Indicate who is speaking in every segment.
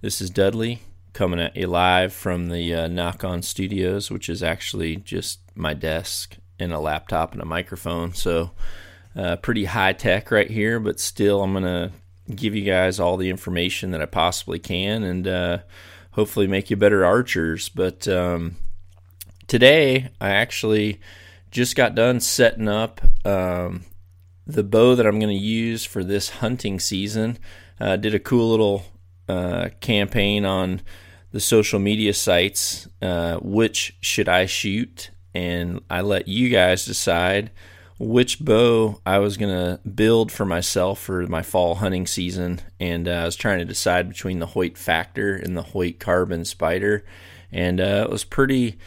Speaker 1: this is Dudley coming at you live from the uh, Nock On Studios, which is actually just my desk and a laptop and a microphone. So, uh, pretty high tech right here, but still, I'm going to give you guys all the information that I possibly can and uh, hopefully make you better archers. But um, today, I actually just got done setting up um, the bow that I'm going to use for this hunting season. Uh, did a cool little uh, campaign on the social media sites uh, which should I shoot, and I let you guys decide which bow I was going to build for myself for my fall hunting season. And uh, I was trying to decide between the Hoyt Factor and the Hoyt Carbon Spider, and uh, it was pretty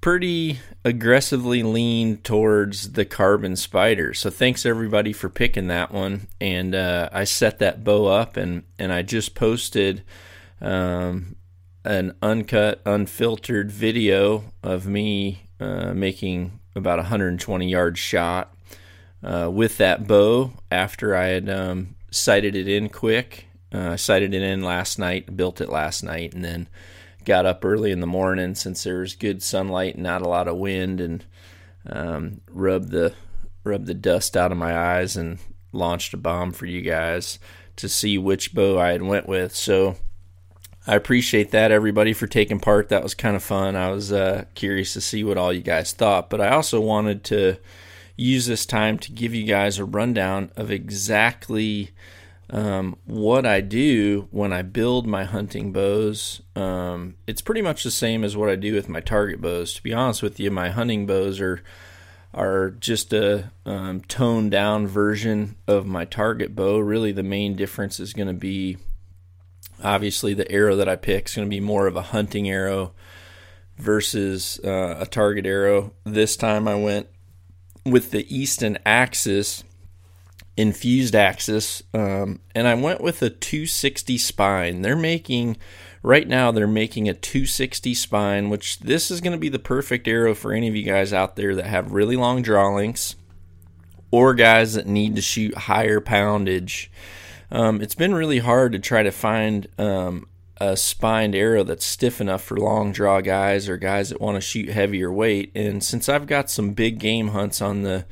Speaker 1: pretty aggressively leaned towards the carbon spider. So thanks everybody for picking that one. And uh, I set that bow up and and I just posted um, an uncut, unfiltered video of me uh, making about a 120 yard shot uh, with that bow after I had um, sighted it in quick. Uh, I sighted it in last night, built it last night, and then got up early in the morning since there was good sunlight and not a lot of wind, and um, rubbed the rubbed the dust out of my eyes and launched a bomb for you guys to see which bow I had went with. So I appreciate that everybody for taking part. That was kind of fun. I was uh, curious to see what all you guys thought, but I also wanted to use this time to give you guys a rundown of exactly um, what I do when I build my hunting bows, um, it's pretty much the same as what I do with my target bows. To be honest with you, my hunting bows are are just a um, toned down version of my target bow. Really, the main difference is going to be obviously the arrow that I pick is going to be more of a hunting arrow versus uh, a target arrow. This time I went with the Easton Axis infused axis, um, and I went with a 260 spine. They're making right now. They're making a 260 spine, which this is going to be the perfect arrow for any of you guys out there that have really long draw lengths, or guys that need to shoot higher poundage. Um, it's been really hard to try to find um, a spined arrow that's stiff enough for long draw guys or guys that want to shoot heavier weight. And since I've got some big game hunts on the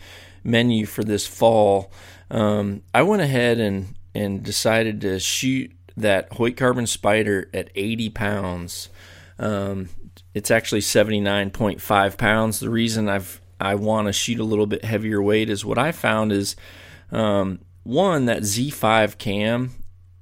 Speaker 1: menu for this fall, um, I went ahead and and decided to shoot that Hoyt Carbon Spider at 80 pounds. Um, it's actually 79.5 pounds. The reason I've I want to shoot a little bit heavier weight is what I found is um, one that Z5 cam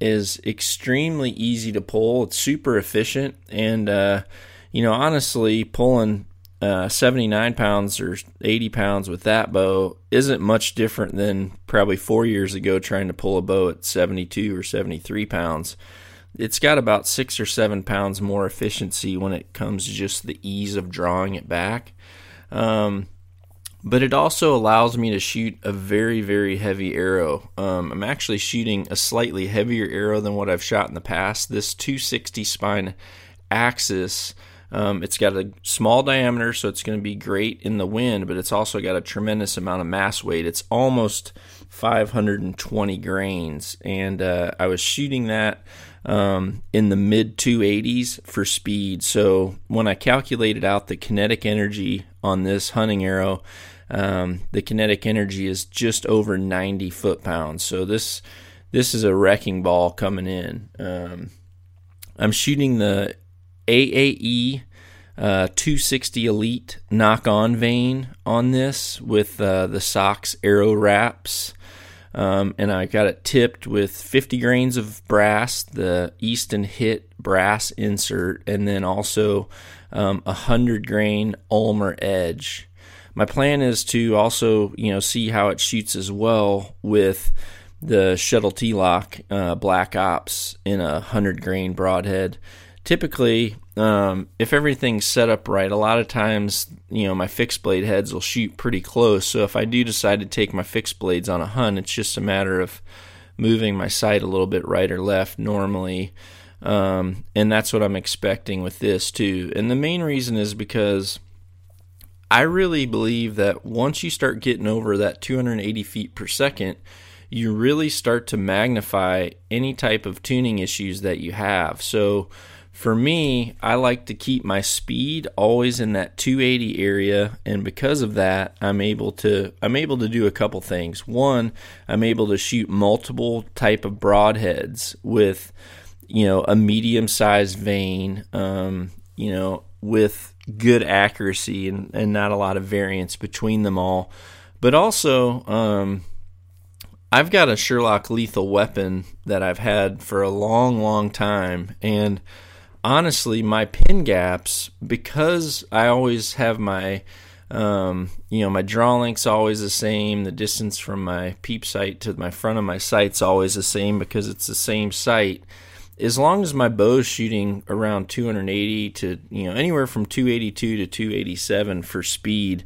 Speaker 1: is extremely easy to pull. It's super efficient, and uh, you know honestly, pulling uh, 79 pounds or 80 pounds with that bow isn't much different than probably four years ago trying to pull a bow at 72 or 73 pounds. It's got about six or seven pounds more efficiency when it comes to just the ease of drawing it back. Um, but it also allows me to shoot a very, very heavy arrow. Um, I'm actually shooting a slightly heavier arrow than what I've shot in the past. This 260 spine axis um, it's got a small diameter, so it's going to be great in the wind, but it's also got a tremendous amount of mass weight. It's almost 520 grains, and uh, I was shooting that um, in the mid 280s for speed. So when I calculated out the kinetic energy on this hunting arrow, um, the kinetic energy is just over 90 foot pounds. So this this is a wrecking ball coming in. Um, I'm shooting the AAE uh, 260 Elite Nock On vane on this with uh, the Sox Arrow Wraps. Um, and I got it tipped with 50 grains of brass, the Easton Hit brass insert, and then also um, a 100 grain Ulmer edge. My plan is to also, you know, see how it shoots as well with the shuttle T-lock uh, Black Ops in a hundred grain broadhead. Typically, um, if everything's set up right, a lot of times you know my fixed blade heads will shoot pretty close. So if I do decide to take my fixed blades on a hunt, it's just a matter of moving my sight a little bit right or left normally. Um, and that's what I'm expecting with this too. And the main reason is because I really believe that once you start getting over that 280 feet per second, you really start to magnify any type of tuning issues that you have. So for me, I like to keep my speed always in that 280 area and because of that, I'm able to I'm able to do a couple things. One, I'm able to shoot multiple type of broadheads with you know a medium sized vane, um, you know with good accuracy and, and not a lot of variance between them all but also um, I've got a Sure-Loc lethal weapon that I've had for a long long time and honestly my pin gaps because I always have my um, you know, my draw length's always the same. The distance from my peep sight to my front of my sight's always the same because it's the same sight as long as my bow's shooting around 280 to you know anywhere from 282 to 287 for speed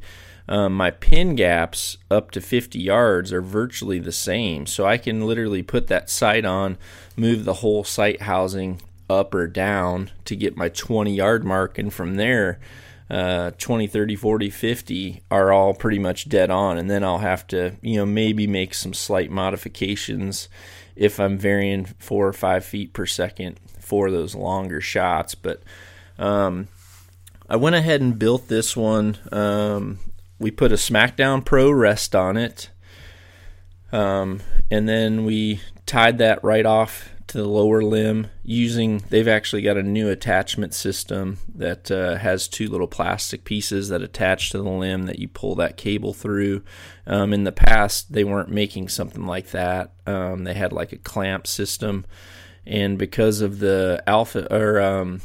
Speaker 1: um, my pin gaps up to 50 yards are virtually the same so i can literally put that sight on move the whole sight housing up or down to get my 20 yard mark and from there uh, 20 30 40 50 are all pretty much dead on and then i'll have to you know maybe make some slight modifications if I'm varying four or five feet per second for those longer shots. But um, I went ahead and built this one. Um, we put a SmackDown Pro rest on it. Um, and then we tied that right off the lower limb using they've actually got a new attachment system that uh, has two little plastic pieces that attach to the limb that you pull that cable through. Um, in the past they weren't making something like that. Um, they had like a clamp system. And because of the alpha or um,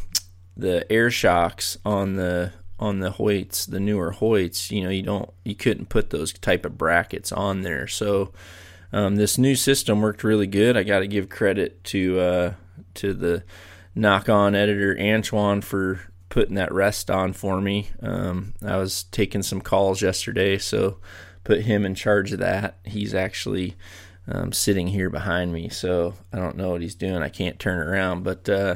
Speaker 1: the air shocks on the on the Hoyts, the newer Hoyts, you know, you don't you couldn't put those type of brackets on there. So um, this new system worked really good. I got to give credit to uh, to the Nock On editor Antoine for putting that rest on for me. Um, I was taking some calls yesterday, so put him in charge of that. He's actually um, sitting here behind me, so I don't know what he's doing. I can't turn around, but uh,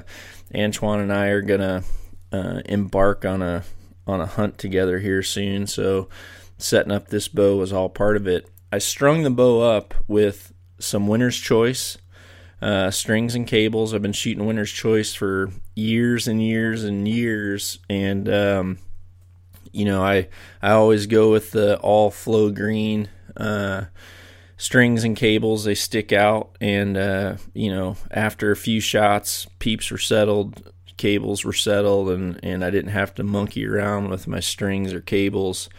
Speaker 1: Antoine and I are gonna uh, embark on a on a hunt together here soon. So setting up this bow was all part of it. I strung the bow up with some Winner's Choice uh, strings and cables. I've been shooting Winner's Choice for years and years and years, and um, you know I I always go with the all flow green uh, strings and cables. They stick out, and uh, you know after a few shots, peeps were settled, cables were settled, and and I didn't have to monkey around with my strings or cables.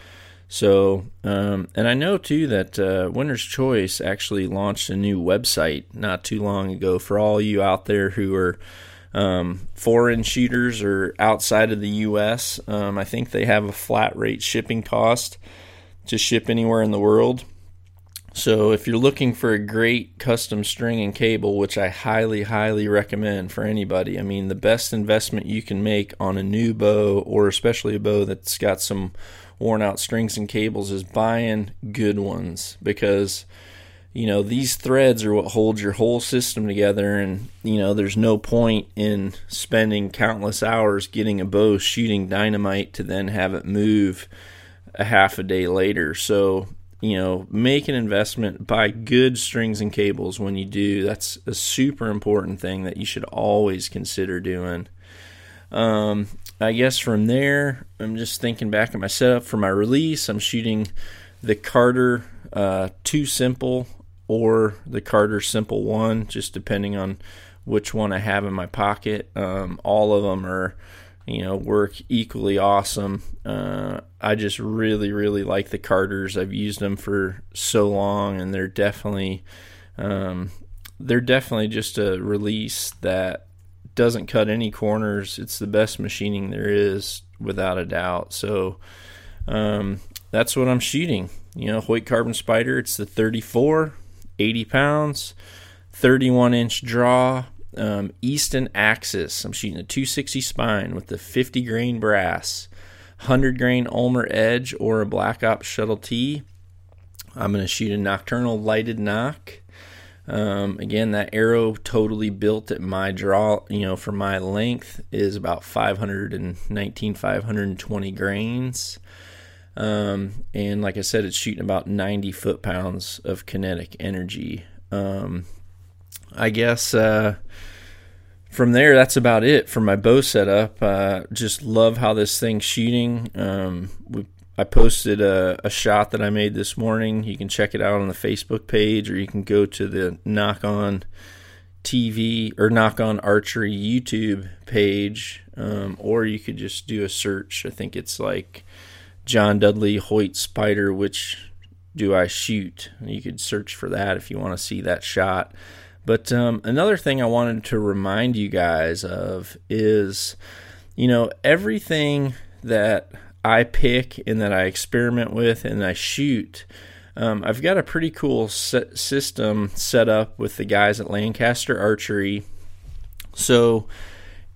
Speaker 1: So, um, and I know too that uh, Winner's Choice actually launched a new website not too long ago for all you out there who are um, foreign shooters or outside of the U.S. Um, I think they have a flat rate shipping cost to ship anywhere in the world. So, if you're looking for a great custom string and cable, which I highly, highly recommend for anybody, I mean, the best investment you can make on a new bow, or especially a bow that's got some worn out strings and cables is buying good ones because you know these threads are what holds your whole system together and you know there's no point in spending countless hours getting a bow shooting dynamite to then have it move a half a day later. So you know make an investment buy good strings and cables when you do. That's a super important thing that you should always consider doing um, I guess from there, I'm just thinking back at my setup for my release. I'm shooting the Carter uh, 2 Simple or the Carter Simple 1, just depending on which one I have in my pocket. Um, all of them are, you know, work equally awesome. Uh, I just really, really like the Carters. I've used them for so long, and they're definitely, um, they're definitely just a release that doesn't cut any corners. It's the best machining there is, without a doubt. So um, that's what I'm shooting. You know, Hoyt Carbon Spider. It's the 34. 80 pounds, 31 inch draw, um, Easton Axis. I'm shooting a 260 spine with the 50 grain brass, 100 grain Ulmer edge, or a Black Ops Shuttle T. I'm going to shoot a Nockturnal lighted nock. Um, again, that arrow totally built at my draw, you know, for my length is about 519, 520 grains. Um, and like I said, it's shooting about 90 foot pounds of kinetic energy. Um, I guess uh, from there, that's about it for my bow setup. Uh, just love how this thing's shooting. Um, we I posted a, a, shot that I made this morning. You can check it out on the Facebook page, or you can go to the Nock On TV or Nock On Archery YouTube page, um, or you could just do a search. I think it's like John Dudley Hoyt Spider, which do I shoot? You could search for that if you want to see that shot. But um, another thing I wanted to remind you guys of is, you know, everything that I pick and that I experiment with and I shoot. Um, I've got a pretty cool set system set up with the guys at Lancaster Archery. So,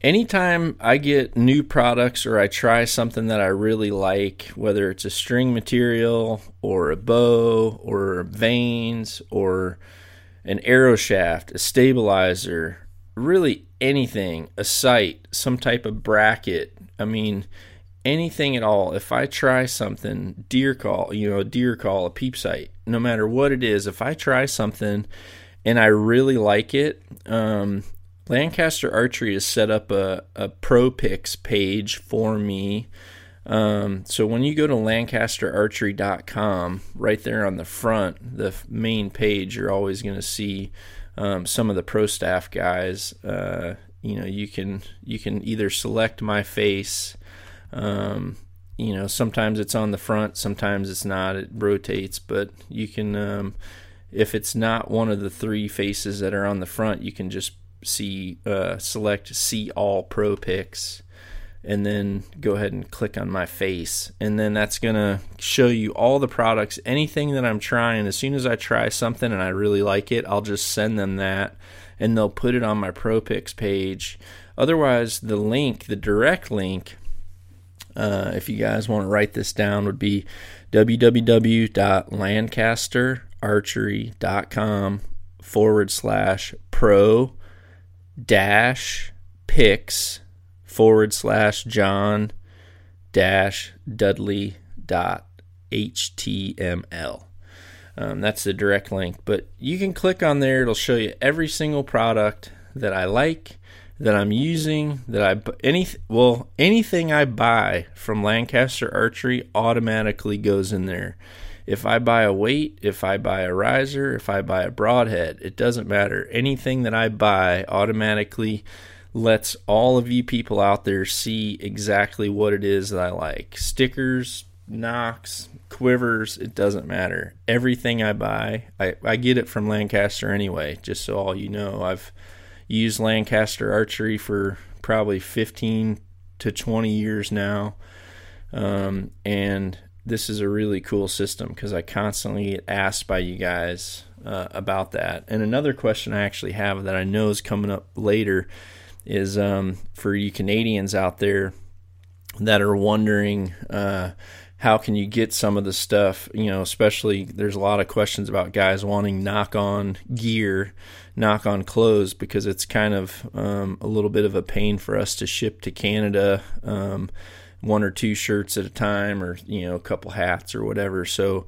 Speaker 1: anytime I get new products or I try something that I really like, whether it's a string material or a bow or vanes or an arrow shaft, a stabilizer, really anything, a sight, some type of bracket. I mean, anything at all, if I try something, deer call, you know, deer call, a peep sight, no matter what it is, if I try something and I really like it, um, Lancaster Archery has set up a, a Pro Picks page for me. Um, so when you go to lancasterarchery.com, right there on the front, the main page, you're always going to see um, some of the pro staff guys. Uh, you know, you can you can either select my face um, you know, sometimes it's on the front, sometimes it's not. It rotates, but you can, um, if it's not one of the three faces that are on the front, you can just see, uh, select see all pro picks and then go ahead and click on my face. And then that's going to show you all the products, anything that I'm trying. As soon as I try something and I really like it, I'll just send them that and they'll put it on my Pro Picks page. Otherwise, the link, the direct link, uh, if you guys want to write this down, would be www.lancasterarchery.com forward slash pro dash picks forward slash John dash Dudley dot HTML. Um, that's the direct link, but you can click on there. It'll show you every single product that I like that I'm using that I any well anything I buy from Lancaster Archery automatically goes in there. If I buy a weight, if I buy a riser, if I buy a broadhead, it doesn't matter. Anything that I buy automatically lets all of you people out there see exactly what it is that I like. Stickers, nocks, quivers, it doesn't matter. Everything I buy, I, I get it from Lancaster anyway, just so all you know. I've used Lancaster archery for probably 15 to 20 years now. Um, and this is a really cool system because I constantly get asked by you guys uh, about that. And another question I actually have that I know is coming up later is um, for you Canadians out there that are wondering uh, how can you get some of the stuff you know especially there's a lot of questions about guys wanting Nock On gear Nock On clothes because it's kind of um, a little bit of a pain for us to ship to canada um, one or two shirts at a time or you know a couple hats or whatever. So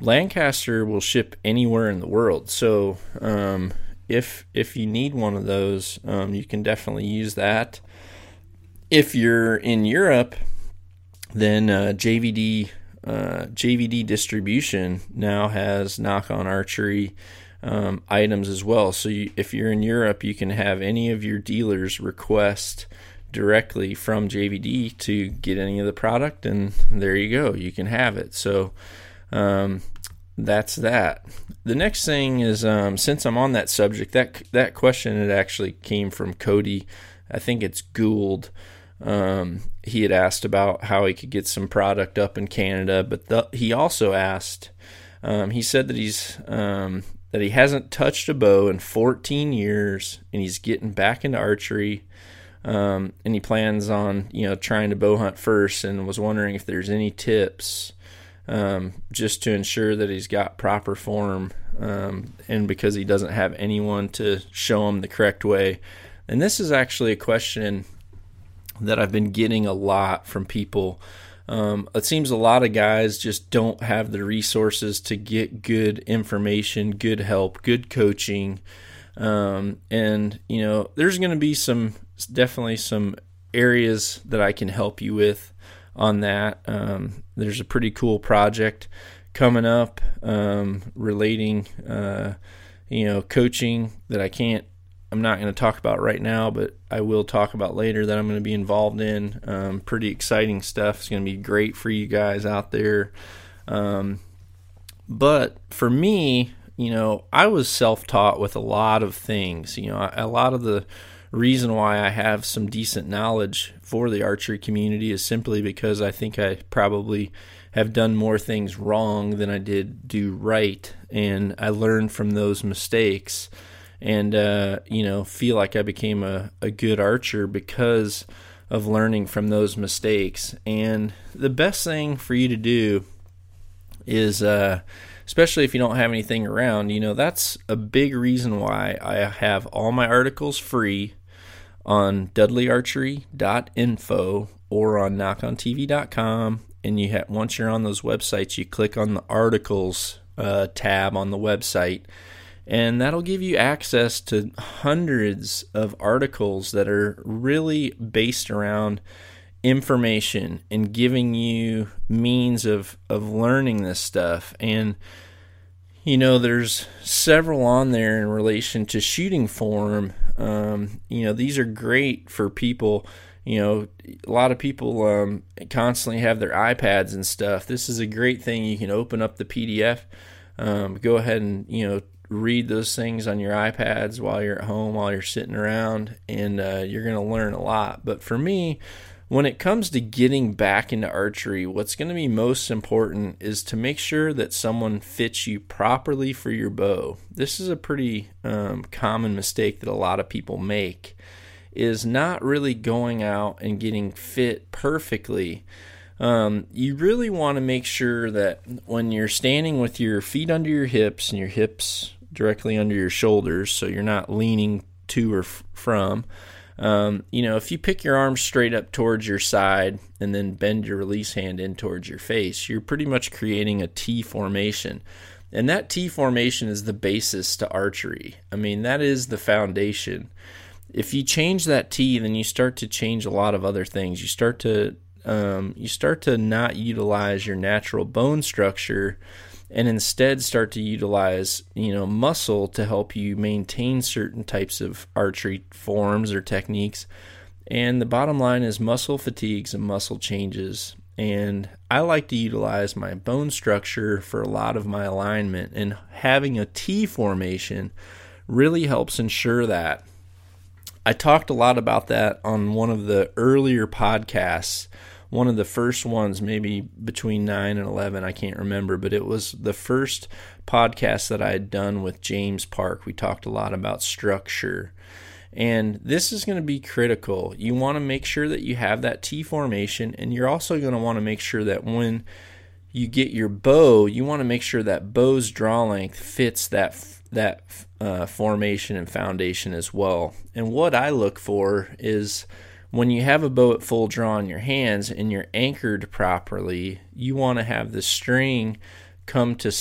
Speaker 1: lancaster will ship anywhere in the world. So um, if if you need one of those um, you can definitely use that. If you're in europe then uh, JVD uh, JVD distribution now has Nock On archery um, items as well. So you, if you're in Europe, you can have any of your dealers request directly from JVD to get any of the product, and there you go, you can have it. So um, that's that. The next thing is um, since I'm on that subject, that that question it actually came from Cody. I think it's Gould. Um, he had asked about how he could get some product up in Canada, but the, he also asked. Um, he said that he's um, that he hasn't touched a bow in 14 years and he's getting back into archery. Um, and he plans on, you know, trying to bow hunt first and was wondering if there's any tips um, just to ensure that he's got proper form um, and because he doesn't have anyone to show him the correct way. And this is actually a question that I've been getting a lot from people. Um, it seems a lot of guys just don't have the resources to get good information, good help, good coaching. Um, and, you know, there's going to be some, definitely some areas that I can help you with on that. Um, there's a pretty cool project coming up um, relating, uh, you know, coaching that I can't I'm not going to talk about right now, but I will talk about later that I'm going to be involved in. Um, pretty exciting stuff. It's going to be great for you guys out there. Um, but for me, you know, I was self taught with a lot of things. You know, a lot of the reason why I have some decent knowledge for the archery community is simply because I think I probably have done more things wrong than I did do right. And I learned from those mistakes and uh, you know feel like I became a, a good archer because of learning from those mistakes. And the best thing for you to do is, uh, especially if you don't have anything around, you know that's a big reason why I have all my articles free on dudleyarchery.info or on nockontv.com. And you have once you're on those websites, you click on the articles uh, tab on the website and that'll give you access to hundreds of articles that are really based around information and giving you means of of learning this stuff. And you know there's several on there in relation to shooting form. Um, you know these are great for people. You know a lot of people um, constantly have their ipads and stuff. This is a great thing. You can open up the pdf um, go ahead and you know read those things on your iPads while you're at home, while you're sitting around, and uh, you're going to learn a lot. But for me, when it comes to getting back into archery, what's going to be most important is to make sure that someone fits you properly for your bow. This is a pretty um, common mistake that a lot of people make is not really going out and getting fit perfectly. Um, you really want to make sure that when you're standing with your feet under your hips and your hips directly under your shoulders, so you're not leaning to or f- from. Um, you know, if you pick your arms straight up towards your side and then bend your release hand in towards your face, you're pretty much creating a T formation. And that T formation is the basis to archery. I mean, that is the foundation. If you change that T, then you start to change a lot of other things. You start to um, you start to not utilize your natural bone structure and instead start to utilize you know muscle to help you maintain certain types of archery forms or techniques. And the bottom line is muscle fatigues and muscle changes. And I like to utilize my bone structure for a lot of my alignment and having a T formation really helps ensure that. I talked a lot about that on one of the earlier podcasts one of the first ones, maybe between 9 and 11, I can't remember, but it was the first podcast that I had done with James Park. We talked a lot about structure. And this is going to be critical. You want to make sure that you have that T formation, and you're also going to want to make sure that when you get your bow, you want to make sure that bow's draw length fits that that uh, formation and foundation as well. And what I look for is when you have a bow at full draw in your hands and you're anchored properly, you want to have the string come to,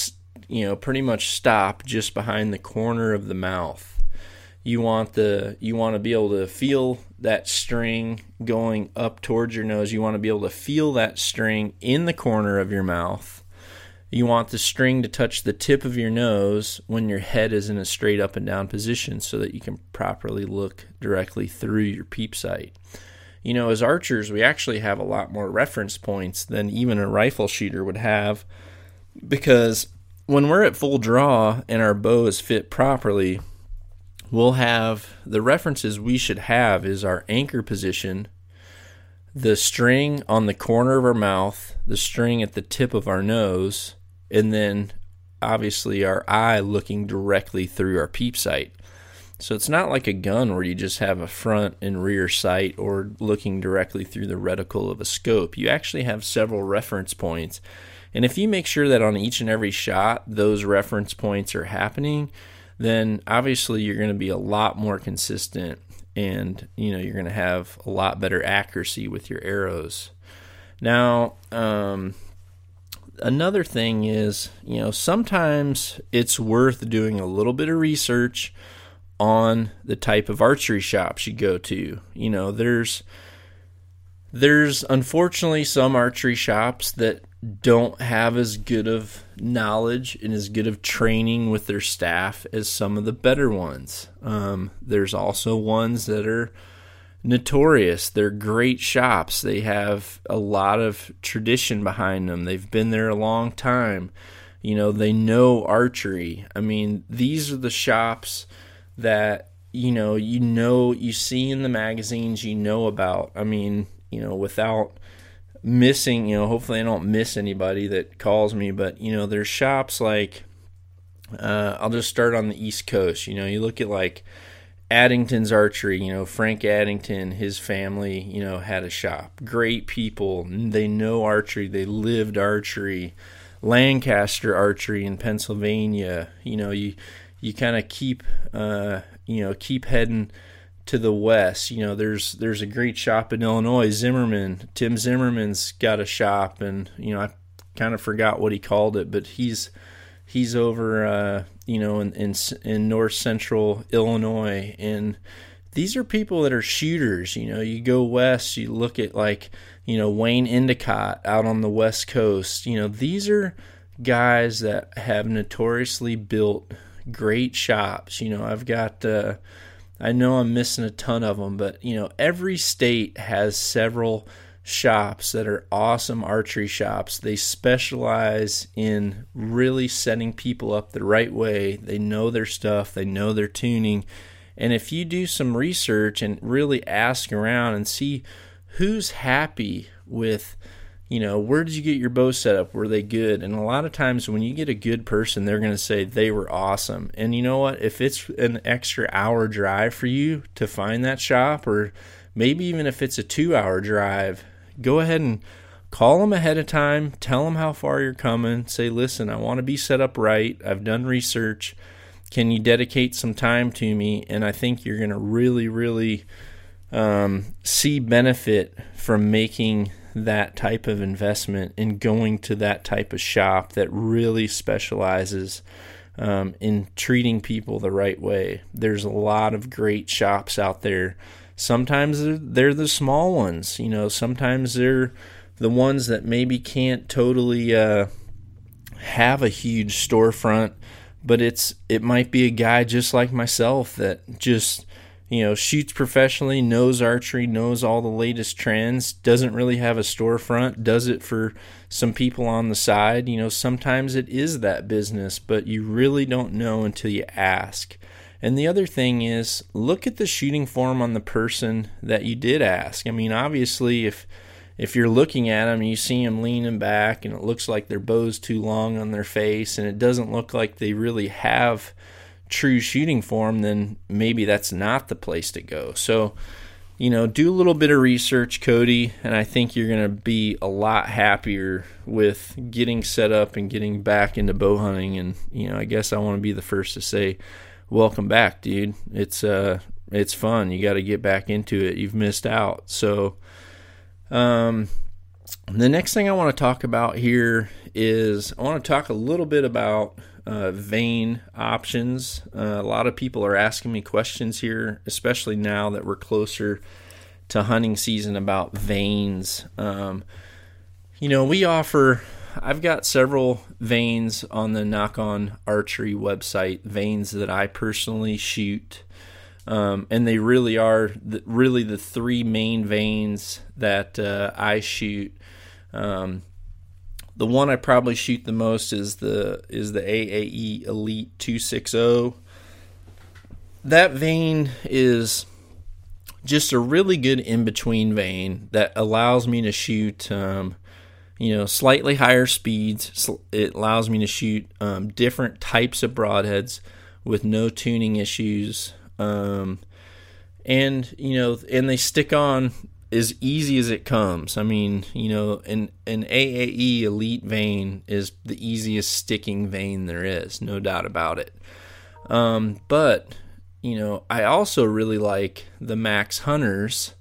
Speaker 1: you know, pretty much stop just behind the corner of the mouth. You want the you want to be able to feel that string going up towards your nose. You want to be able to feel that string in the corner of your mouth you want the string to touch the tip of your nose when your head is in a straight up and down position so that you can properly look directly through your peep sight. You know, as archers, we actually have a lot more reference points than even a rifle shooter would have because when we're at full draw and our bow is fit properly, we'll have the references we should have is our anchor position, the string on the corner of our mouth, the string at the tip of our nose, and then obviously our eye looking directly through our peep sight. So it's not like a gun where you just have a front and rear sight or looking directly through the reticle of a scope. You actually have several reference points. And if you make sure that on each and every shot those reference points are happening, then obviously you're going to be a lot more consistent and you know you're going to have a lot better accuracy with your arrows. Now, um, another thing is, you know, sometimes it's worth doing a little bit of research on the type of archery shops you go to. You know, there's there's unfortunately some archery shops that don't have as good of knowledge and as good of training with their staff as some of the better ones. Um, there's also ones that are notorious. They're great shops. They have a lot of tradition behind them. They've been there a long time. You know, they know archery. I mean, these are the shops that you know, you know, you see in the magazines, you know about. I mean, you know, without missing, you know, hopefully I don't miss anybody that calls me, but you know, there's shops like uh, I'll just start on the East Coast. You know, you look at like Addington's Archery, you know, Frank Addington, his family, you know, had a shop. Great people. They know archery. They lived archery. Lancaster Archery in Pennsylvania. You know, you you kind of keep uh, you know keep heading to the west. You know, there's there's a great shop in Illinois, Zimmerman. Tim Zimmerman's got a shop, and you know I kind of forgot what he called it, but he's he's over uh, you know in, in in north central Illinois, and these are people that are shooters. You know, you go west, you look at like you know Wayne Endicott out on the west coast. You know, these are guys that have notoriously built great shops. You know, I've got. Uh, I know I'm missing a ton of them, but you know, every state has several shops that are awesome archery shops. They specialize in really setting people up the right way. They know their stuff, they know their tuning. And if you do some research and really ask around and see who's happy with you know, where did you get your bow set up? Were they good? And a lot of times when you get a good person, they're going to say they were awesome. And you know what? If it's an extra hour drive for you to find that shop, or maybe even if it's a two hour drive, go ahead and call them ahead of time. Tell them how far you're coming. Say, listen, I want to be set up right. I've done research. Can you dedicate some time to me? And I think you're going to really, really um, see benefit from making that type of investment in going to that type of shop that really specializes um, in treating people the right way. There's a lot of great shops out there. Sometimes they're the small ones, you know, sometimes they're the ones that maybe can't totally uh, have a huge storefront, but it's it might be a guy just like myself that just you know, shoots professionally, knows archery, knows all the latest trends, doesn't really have a storefront, does it for some people on the side. You know, sometimes it is that business, but you really don't know until you ask. And the other thing is, look at the shooting form on the person that you did ask. I mean, obviously, if if you're looking at them, you see them leaning back, and it looks like their bow's too long on their face, and it doesn't look like they really have true shooting form, then maybe that's not the place to go. So, you know, do a little bit of research, Cody, and I think you're going to be a lot happier with getting set up and getting back into bow hunting. And you know, I guess I want to be the first to say, welcome back, dude. It's uh, it's fun. You got to get back into it. You've missed out. So, um, the next thing I want to talk about here is I want to talk a little bit about uh, vane options. Uh, a lot of people are asking me questions here, especially now that we're closer to hunting season about vanes. Um, you know, we offer, I've got several vanes on the Nock On Archery website, vanes that I personally shoot. Um, and they really are the, really the three main vanes that uh, I shoot. Um, the one I probably shoot the most is the is the AAE Elite 260. That vane is just a really good in between vane that allows me to shoot, um, you know, slightly higher speeds. It allows me to shoot um, different types of broadheads with no tuning issues. Um, and you know, and they stick on as easy as it comes. I mean, you know, an an AAE elite vane is the easiest sticking vane there is, no doubt about it. Um, but you know, I also really like the Max Hunters.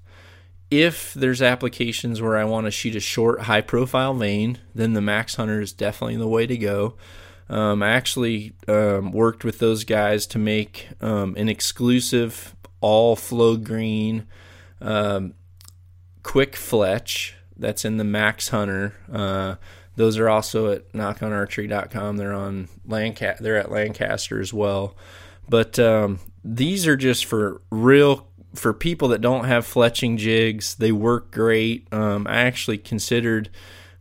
Speaker 1: If there's applications where I want to shoot a short, high profile vane, then the Max Hunter is definitely the way to go. Um, I actually um, worked with those guys to make um, an exclusive all flow green um, quick fletch that's in the Max Hunter. Uh, those are also at nockonarchery.com. They're on Lancaster. They're at Lancaster as well. But um, these are just for real for people that don't have fletching jigs. They work great. Um, I actually considered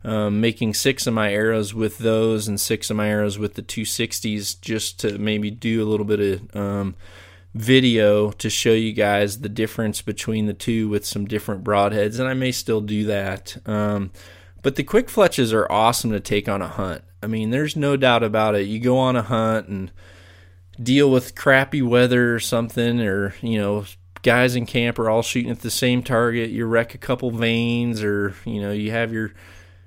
Speaker 1: um, making six of my arrows with those and six of my arrows with the 260s just to maybe do a little bit of um, video to show you guys the difference between the two with some different broadheads, and I may still do that. Um, but the quick fletches are awesome to take on a hunt. I mean, there's no doubt about it. You go on a hunt and deal with crappy weather or something, or you know, guys in camp are all shooting at the same target. You wreck a couple vanes, or you know, you have your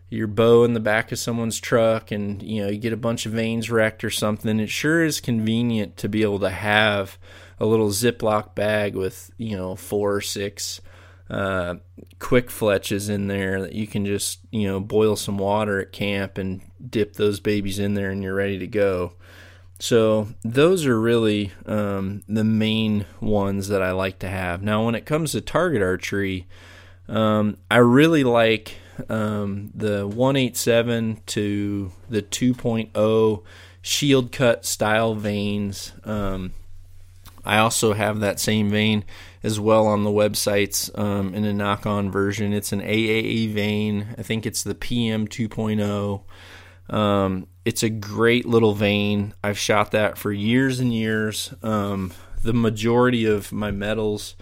Speaker 1: your bow in the back of someone's truck, and you know, you get a bunch of vanes wrecked or something. It sure is convenient to be able to have a little Ziploc bag with you know four or six uh, quick fletches in there that you can just you know boil some water at camp and dip those babies in there and you're ready to go. So those are really um, the main ones that I like to have. Now, when it comes to target archery, um, I really like um, the 187 to the 2.0 shield cut style vanes. Um, I also have that same vane as well on the websites um, in a Nock On version. It's an AAE vane. I think it's the PM 2.0. Um, it's a great little vane. I've shot that for years and years. Um, the majority of my medals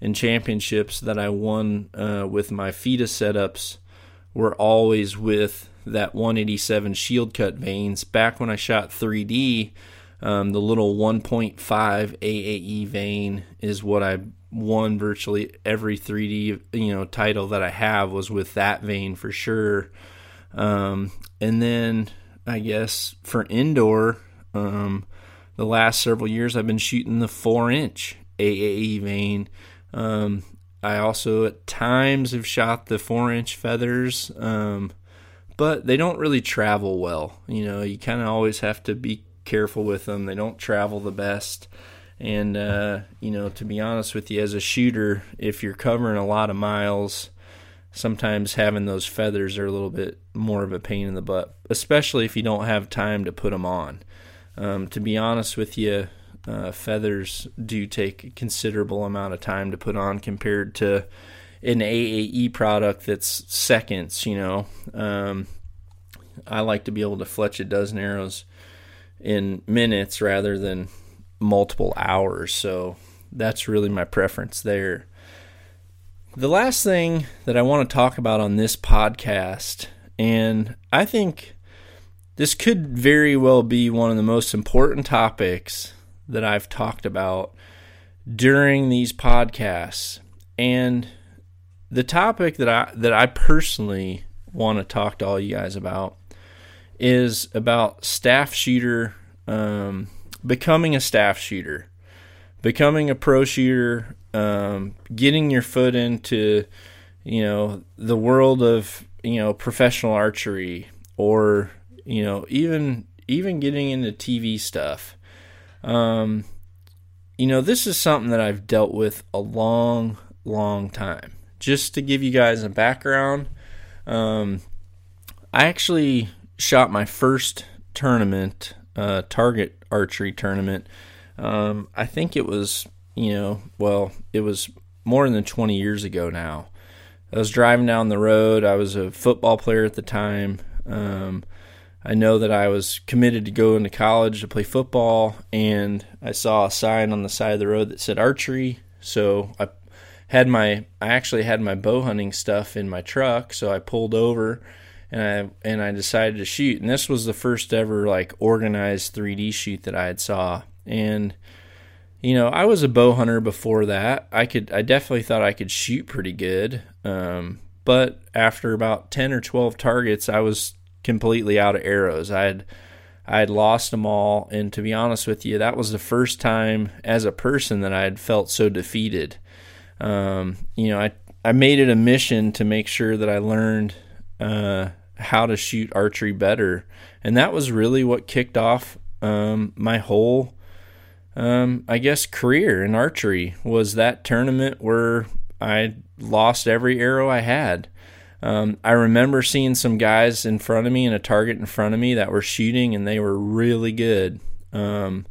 Speaker 1: and championships that I won uh, with my FITA setups were always with that 187 shield cut vanes. Back when I shot 3D, um, the little 1.5 AAE vane is what I won virtually every 3D you know title that I have was with that vane for sure. Um, and then I guess for indoor, um, the last several years I've been shooting the four inch AAE vane. Um, I also at times have shot the four inch feathers, um, but they don't really travel well. You know, you kind of always have to be careful with them. They don't travel the best. And, uh, you know, to be honest with you, as a shooter, if you're covering a lot of miles, sometimes having those feathers are a little bit more of a pain in the butt, especially if you don't have time to put them on. Um, to be honest with you, uh, feathers do take a considerable amount of time to put on compared to an AAE product that's seconds, you know. Um, I like to be able to fletch a dozen arrows in minutes rather than multiple hours. So that's really my preference there. The last thing that I want to talk about on this podcast, and I think this could very well be one of the most important topics that I've talked about during these podcasts. And the topic that I that I personally want to talk to all you guys about is about staff shooter, um, becoming a staff shooter, becoming a pro shooter, um, getting your foot into, you know, the world of you know professional archery, or you know even even getting into TV stuff. Um, you know, this is something that I've dealt with a long, long time. Just to give you guys a background, um, I actually shot my first tournament, uh, target archery tournament. Um, I think it was, you know, well, it was more than 20 years ago now. I was driving down the road. I was a football player at the time. Um, I know that I was committed to go into college to play football, and I saw a sign on the side of the road that said archery. So I had my, I actually had my bow hunting stuff in my truck. So I pulled over and I and I decided to shoot. And this was the first ever like organized 3D shoot that I had saw. And you know, I was a bow hunter before that. I could I definitely thought I could shoot pretty good. Um, but after about 10 or 12 targets, I was completely out of arrows. I had I had lost them all, and to be honest with you, that was the first time as a person that I had felt so defeated. Um, you know, I I made it a mission to make sure that I learned uh, how to shoot archery better, and that was really what kicked off um, my whole, um, I guess, career in archery. Was that tournament where I lost every arrow I had. Um, I remember seeing some guys in front of me and a target in front of me that were shooting, and they were really good. Um,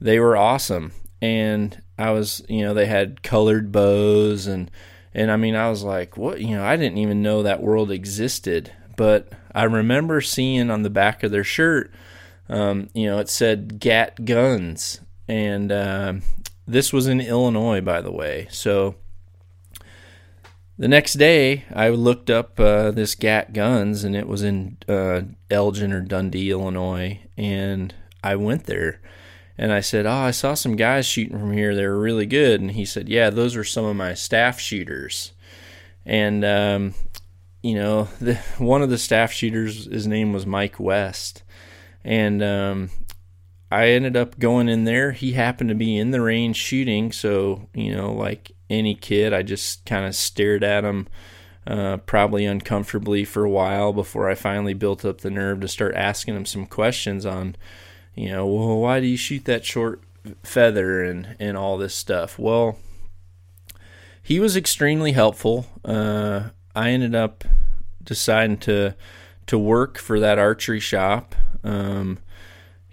Speaker 1: they were awesome, and I was, you know, they had colored bows, and and I mean, I was like, what, you know, I didn't even know that world existed, but I remember seeing on the back of their shirt, um, you know, it said "Gat Guns," and uh, this was in Illinois, by the way, so the next day, I looked up uh, this Gat Guns, and it was in uh, Elgin or Dundee, Illinois. And I went there, and I said, "Oh, I saw some guys shooting from here. They were really good." And he said, "Yeah, those are some of my staff shooters." And um, you know, the, one of the staff shooters, his name was Mike West, and um, I ended up going in there. He happened to be in the range shooting, so you know, like any kid. I just kind of stared at him, uh, probably uncomfortably for a while before I finally built up the nerve to start asking him some questions on, you know, well, why do you shoot that short feather and and all this stuff? Well, he was extremely helpful. Uh, I ended up deciding to to work for that archery shop. Um,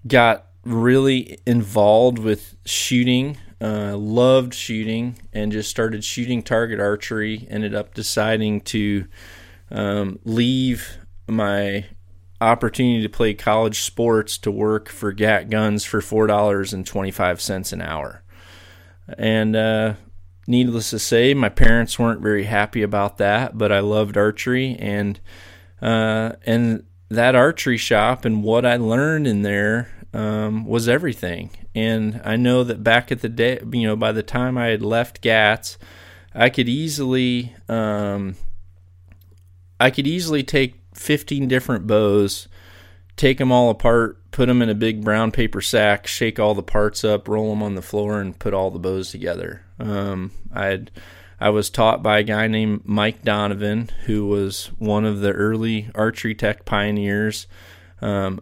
Speaker 1: got really involved with shooting uh, loved shooting and just started shooting target archery. Ended up deciding to um, leave my opportunity to play college sports to work for Gat Guns for four dollars and twenty five cents an hour. And uh, needless to say, my parents weren't very happy about that. But I loved archery and uh, and that archery shop and what I learned in there um, was everything. And I know that back at the day, you know, by the time I had left GATS, I could easily, um, I could easily take 15 different bows, take them all apart, put them in a big brown paper sack, shake all the parts up, roll them on the floor, and put all the bows together. Um, I I was taught by a guy named Mike Donovan, who was one of the early archery tech pioneers. Um,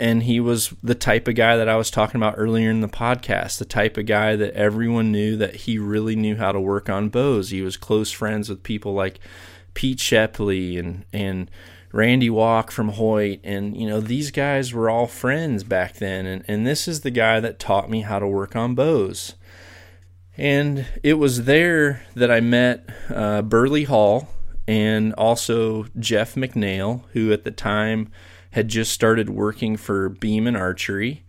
Speaker 1: and he was the type of guy that I was talking about earlier in the podcast, the type of guy that everyone knew that he really knew how to work on bows. He was close friends with people like Pete Shepley and and Randy Walk from Hoyt, and you know these guys were all friends back then. And and this is the guy that taught me how to work on bows. And it was there that I met uh, Burley Hall and also Jeff McNeil, who at the time had just started working for Beam and Archery.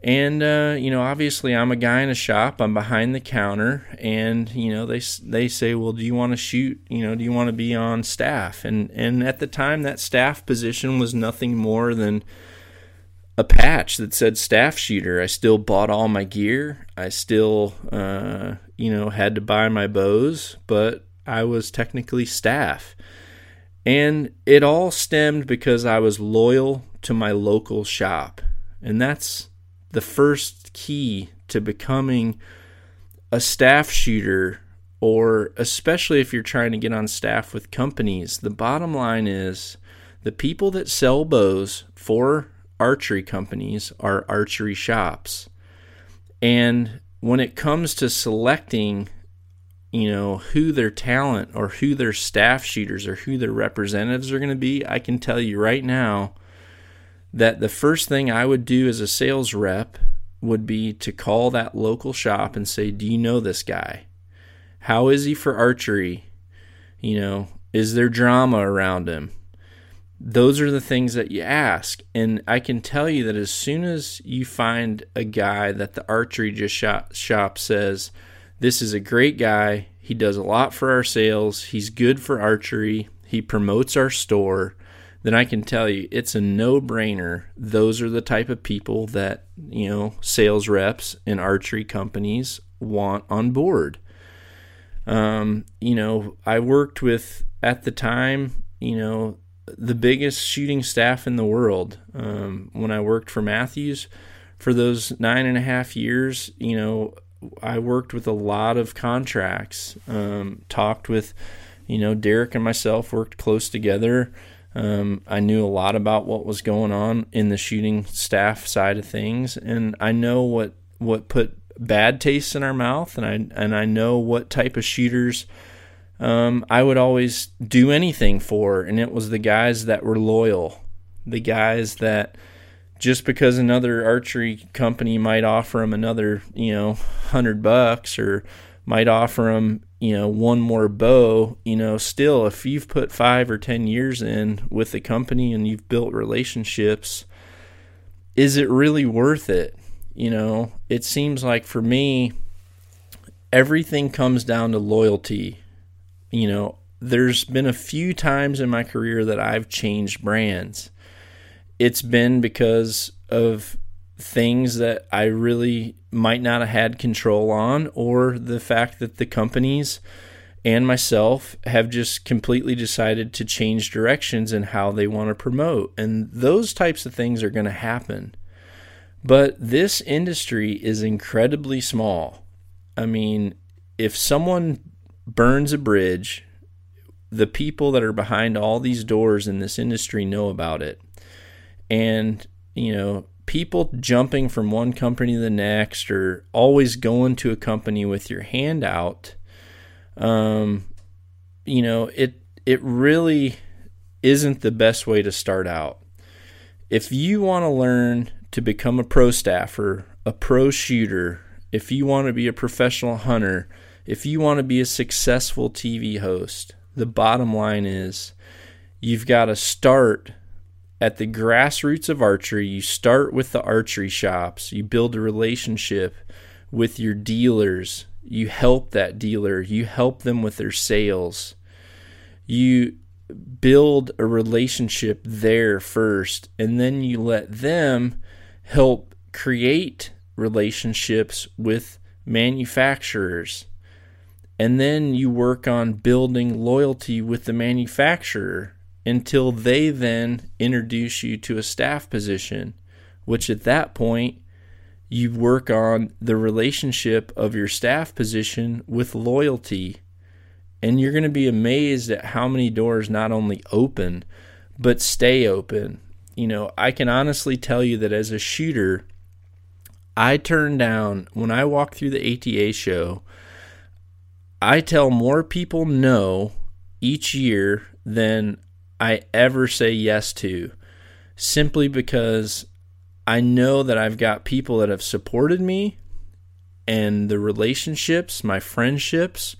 Speaker 1: And uh, you know, obviously, I'm a guy in a shop. I'm behind the counter, and you know, they they say, "Well, do you want to shoot? You know, do you want to be on staff?" And and at the time, that staff position was nothing more than a patch that said staff shooter. I still bought all my gear. I still, uh, you know, had to buy my bows, but I was technically staff. And it all stemmed because I was loyal to my local shop. And that's the first key to becoming a staff shooter, or especially if you're trying to get on staff with companies. The bottom line is the people that sell bows for archery companies are archery shops. And when it comes to selecting you know, who their talent or who their staff shooters or who their representatives are going to be, I can tell you right now that the first thing I would do as a sales rep would be to call that local shop and say, Do you know this guy? How is he for archery? You know, is there drama around him? Those are the things that you ask. And I can tell you that as soon as you find a guy that the archery just shop, shop says, this is a great guy. He does a lot for our sales. He's good for archery. He promotes our store. Then I can tell you it's a no brainer. Those are the type of people that, you know, sales reps and archery companies want on board. Um, you know, I worked with at the time, you know, the biggest shooting staff in the world. Um, when I worked for Mathews for those nine and a half years, you know, I worked with a lot of contracts, um, talked with, you know, Derek and myself worked close together. Um, I knew a lot about what was going on in the shooting staff side of things, and I know what what put bad taste in our mouth, and I and I know what type of shooters um, I would always do anything for, and it was the guys that were loyal, the guys that just because another archery company might offer them another, you know, hundred bucks or might offer them, you know, one more bow, you know, still if you've put five or ten years in with the company and you've built relationships, is it really worth it? You know, it seems like for me, everything comes down to loyalty. You know, there's been a few times in my career that I've changed brands it's been because of things that I really might not have had control on, or the fact that the companies and myself have just completely decided to change directions in how they want to promote. And those types of things are going to happen. But this industry is incredibly small. I mean, if someone burns a bridge, the people that are behind all these doors in this industry know about it and you know people jumping from one company to the next or always going to a company with your hand out um you know it it really isn't the best way to start out. If you want to learn to become a pro staffer a pro shooter if you want to be a professional hunter if you want to be a successful TV host the bottom line is you've got to start at the grassroots of archery, you start with the archery shops, you build a relationship with your dealers, you help that dealer, you help them with their sales. You build a relationship there first, and then you let them help create relationships with manufacturers. And then you work on building loyalty with the manufacturer until they then introduce you to a staff position, which at that point you work on the relationship of your staff position with loyalty. And you're going to be amazed at how many doors not only open, but stay open. You know, I can honestly tell you that as a shooter, I turn down, when I walk through the ATA show, I tell more people no each year than I ever say yes to simply because I know that I've got people that have supported me and the relationships, my friendships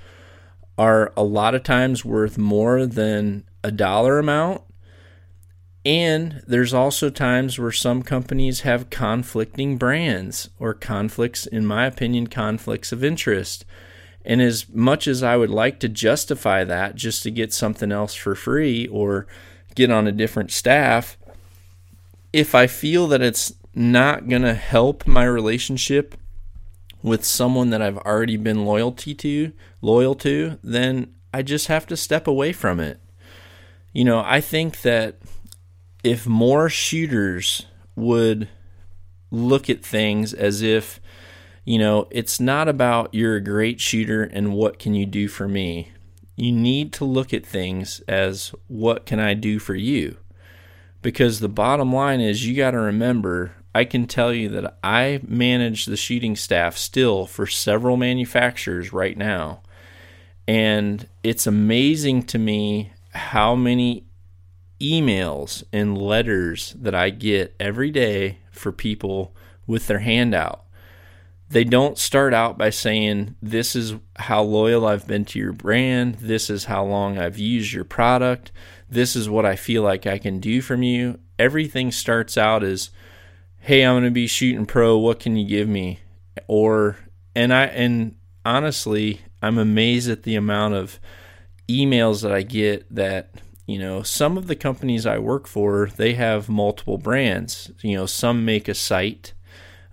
Speaker 1: are a lot of times worth more than a dollar amount. And there's also times where some companies have conflicting brands or conflicts, in my opinion, conflicts of interest. And as much as I would like to justify that just to get something else for free or get on a different staff, if I feel that it's not going to help my relationship with someone that I've already been loyalty to, loyal to, then I just have to step away from it. You know, I think that if more shooters would look at things as if you know, it's not about you're a great shooter and what can you do for me. You need to look at things as what can I do for you? Because the bottom line is you got to remember I can tell you that I manage the shooting staff still for several manufacturers right now. And it's amazing to me how many emails and letters that I get every day for people with their hand out they don't start out by saying, This is how loyal I've been to your brand. This is how long I've used your product. This is what I feel like I can do from you. Everything starts out as, Hey, I'm going to be shooting pro. What can you give me? Or, and I, and honestly, I'm amazed at the amount of emails that I get that you know, some of the companies I work for, they have multiple brands. You know, some make a sight,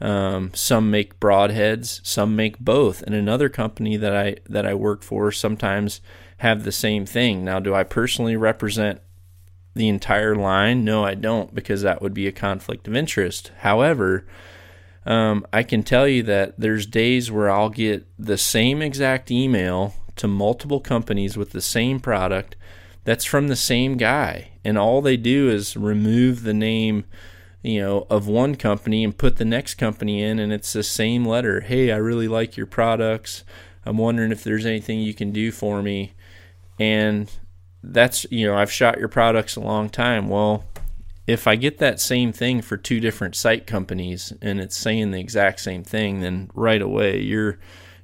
Speaker 1: um, some make broadheads, some make both. And another company that I that I work for sometimes have the same thing. Now, do I personally represent the entire line? No, I don't, because that would be a conflict of interest. However, um, I can tell you that there's days where I'll get the same exact email to multiple companies with the same product that's from the same guy. And all they do is remove the name, you know, of one company and put the next company in and it's the same letter. Hey, I really like your products. I'm wondering if there's anything you can do for me. And that's, you know, I've shot your products a long time. Well, if I get that same thing for two different site companies and it's saying the exact same thing, then right away you're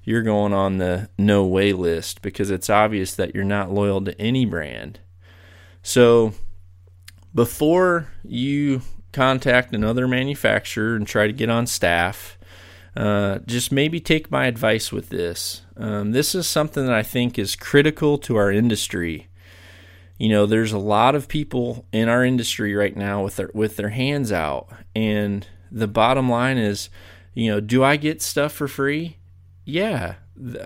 Speaker 1: you're going on the no way list because it's obvious that you're not loyal to any brand. So before you contact another manufacturer and try to get on staff, uh, just maybe take my advice with this. Um, this is something that I think is critical to our industry. You know, there's a lot of people in our industry right now with their with their hands out, and the bottom line is, you know, do I get stuff for free? Yeah,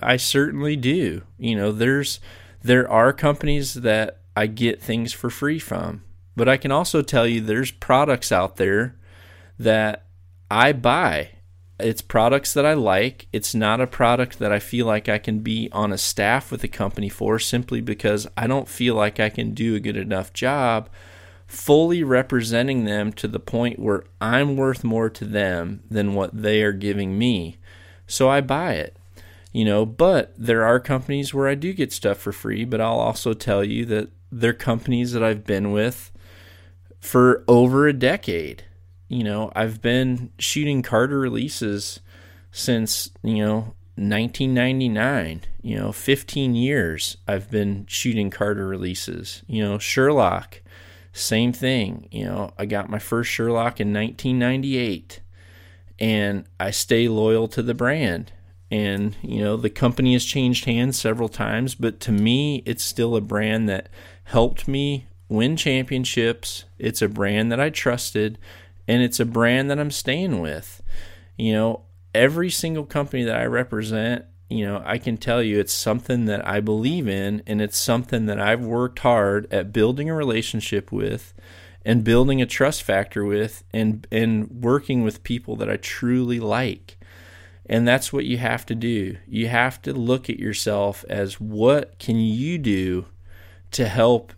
Speaker 1: I certainly do. You know, there's there are companies that I get things for free from, but I can also tell you there's products out there that I buy. It's products that I like. It's not a product that I feel like I can be on a staff with a company for simply because I don't feel like I can do a good enough job fully representing them to the point where I'm worth more to them than what they are giving me so I buy it. You know, but there are companies where I do get stuff for free, but I'll also tell you that they're companies that I've been with for over a decade. You know, I've been shooting Carter releases since, you know, 1999, you know, 15 years I've been shooting Carter releases. You know, Sure-Loc, same thing. You know, I got my first Sure-Loc in 1998 and I stay loyal to the brand. And, you know, the company has changed hands several times, but to me, it's still a brand that helped me win championships. It's a brand that I trusted, and it's a brand that I'm staying with. You know, every single company that I represent, you know, I can tell you it's something that I believe in, and it's something that I've worked hard at building a relationship with and building a trust factor with and and working with people that I truly like. And that's what you have to do. You have to look at yourself as what can you do to help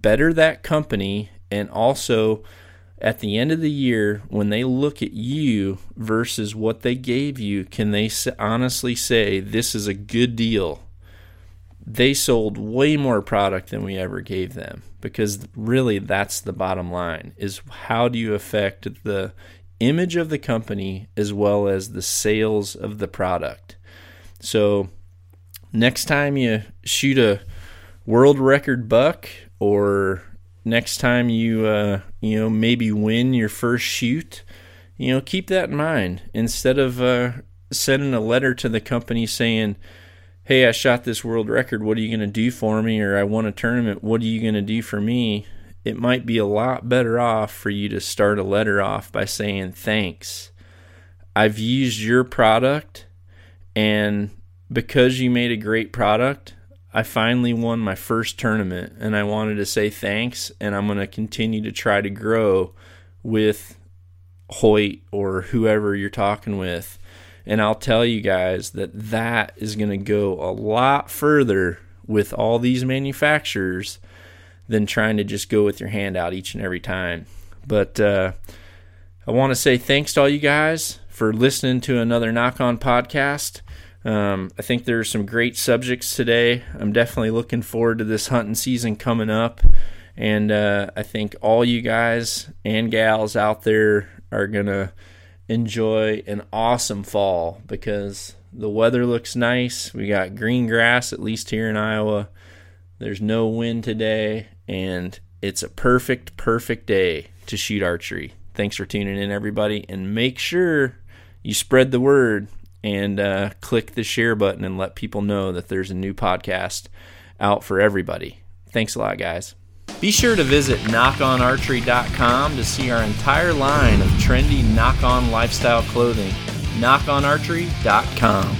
Speaker 1: better that company and also at the end of the year when they look at you versus what they gave you can they honestly say this is a good deal they sold way more product than we ever gave them because really that's the bottom line is how do you affect the image of the company as well as the sales of the product? So next time you shoot a world record buck or next time you uh, you know maybe win your first shoot you know keep that in mind instead of uh, sending a letter to the company saying hey, I shot this world record. What are you going to do for me? Or I won a tournament. What are you going to do for me? It might be a lot better off for you to start a letter off by saying, thanks. I've used your product, and because you made a great product, I finally won my first tournament, and I wanted to say thanks, and I'm going to continue to try to grow with Hoyt or whoever you're talking with and I'll tell you guys that that is going to go a lot further with all these manufacturers than trying to just go with your hand out each and every time. But uh, I want to say thanks to all you guys for listening to another Nock On podcast. Um, I think there's some great subjects today. I'm definitely looking forward to this hunting season coming up. And uh, I think all you guys and gals out there are going to enjoy an awesome fall because the weather looks nice. We got green grass, at least here in Iowa. There's no wind today, and it's a perfect, perfect day to shoot archery. Thanks for tuning in, everybody, and make sure you spread the word and uh, click the share button and let people know that there's a new podcast out for everybody. Thanks a lot, guys. Be sure to visit nockonarchery.com to see our entire line of trendy Nock On lifestyle clothing. nockonarchery.com.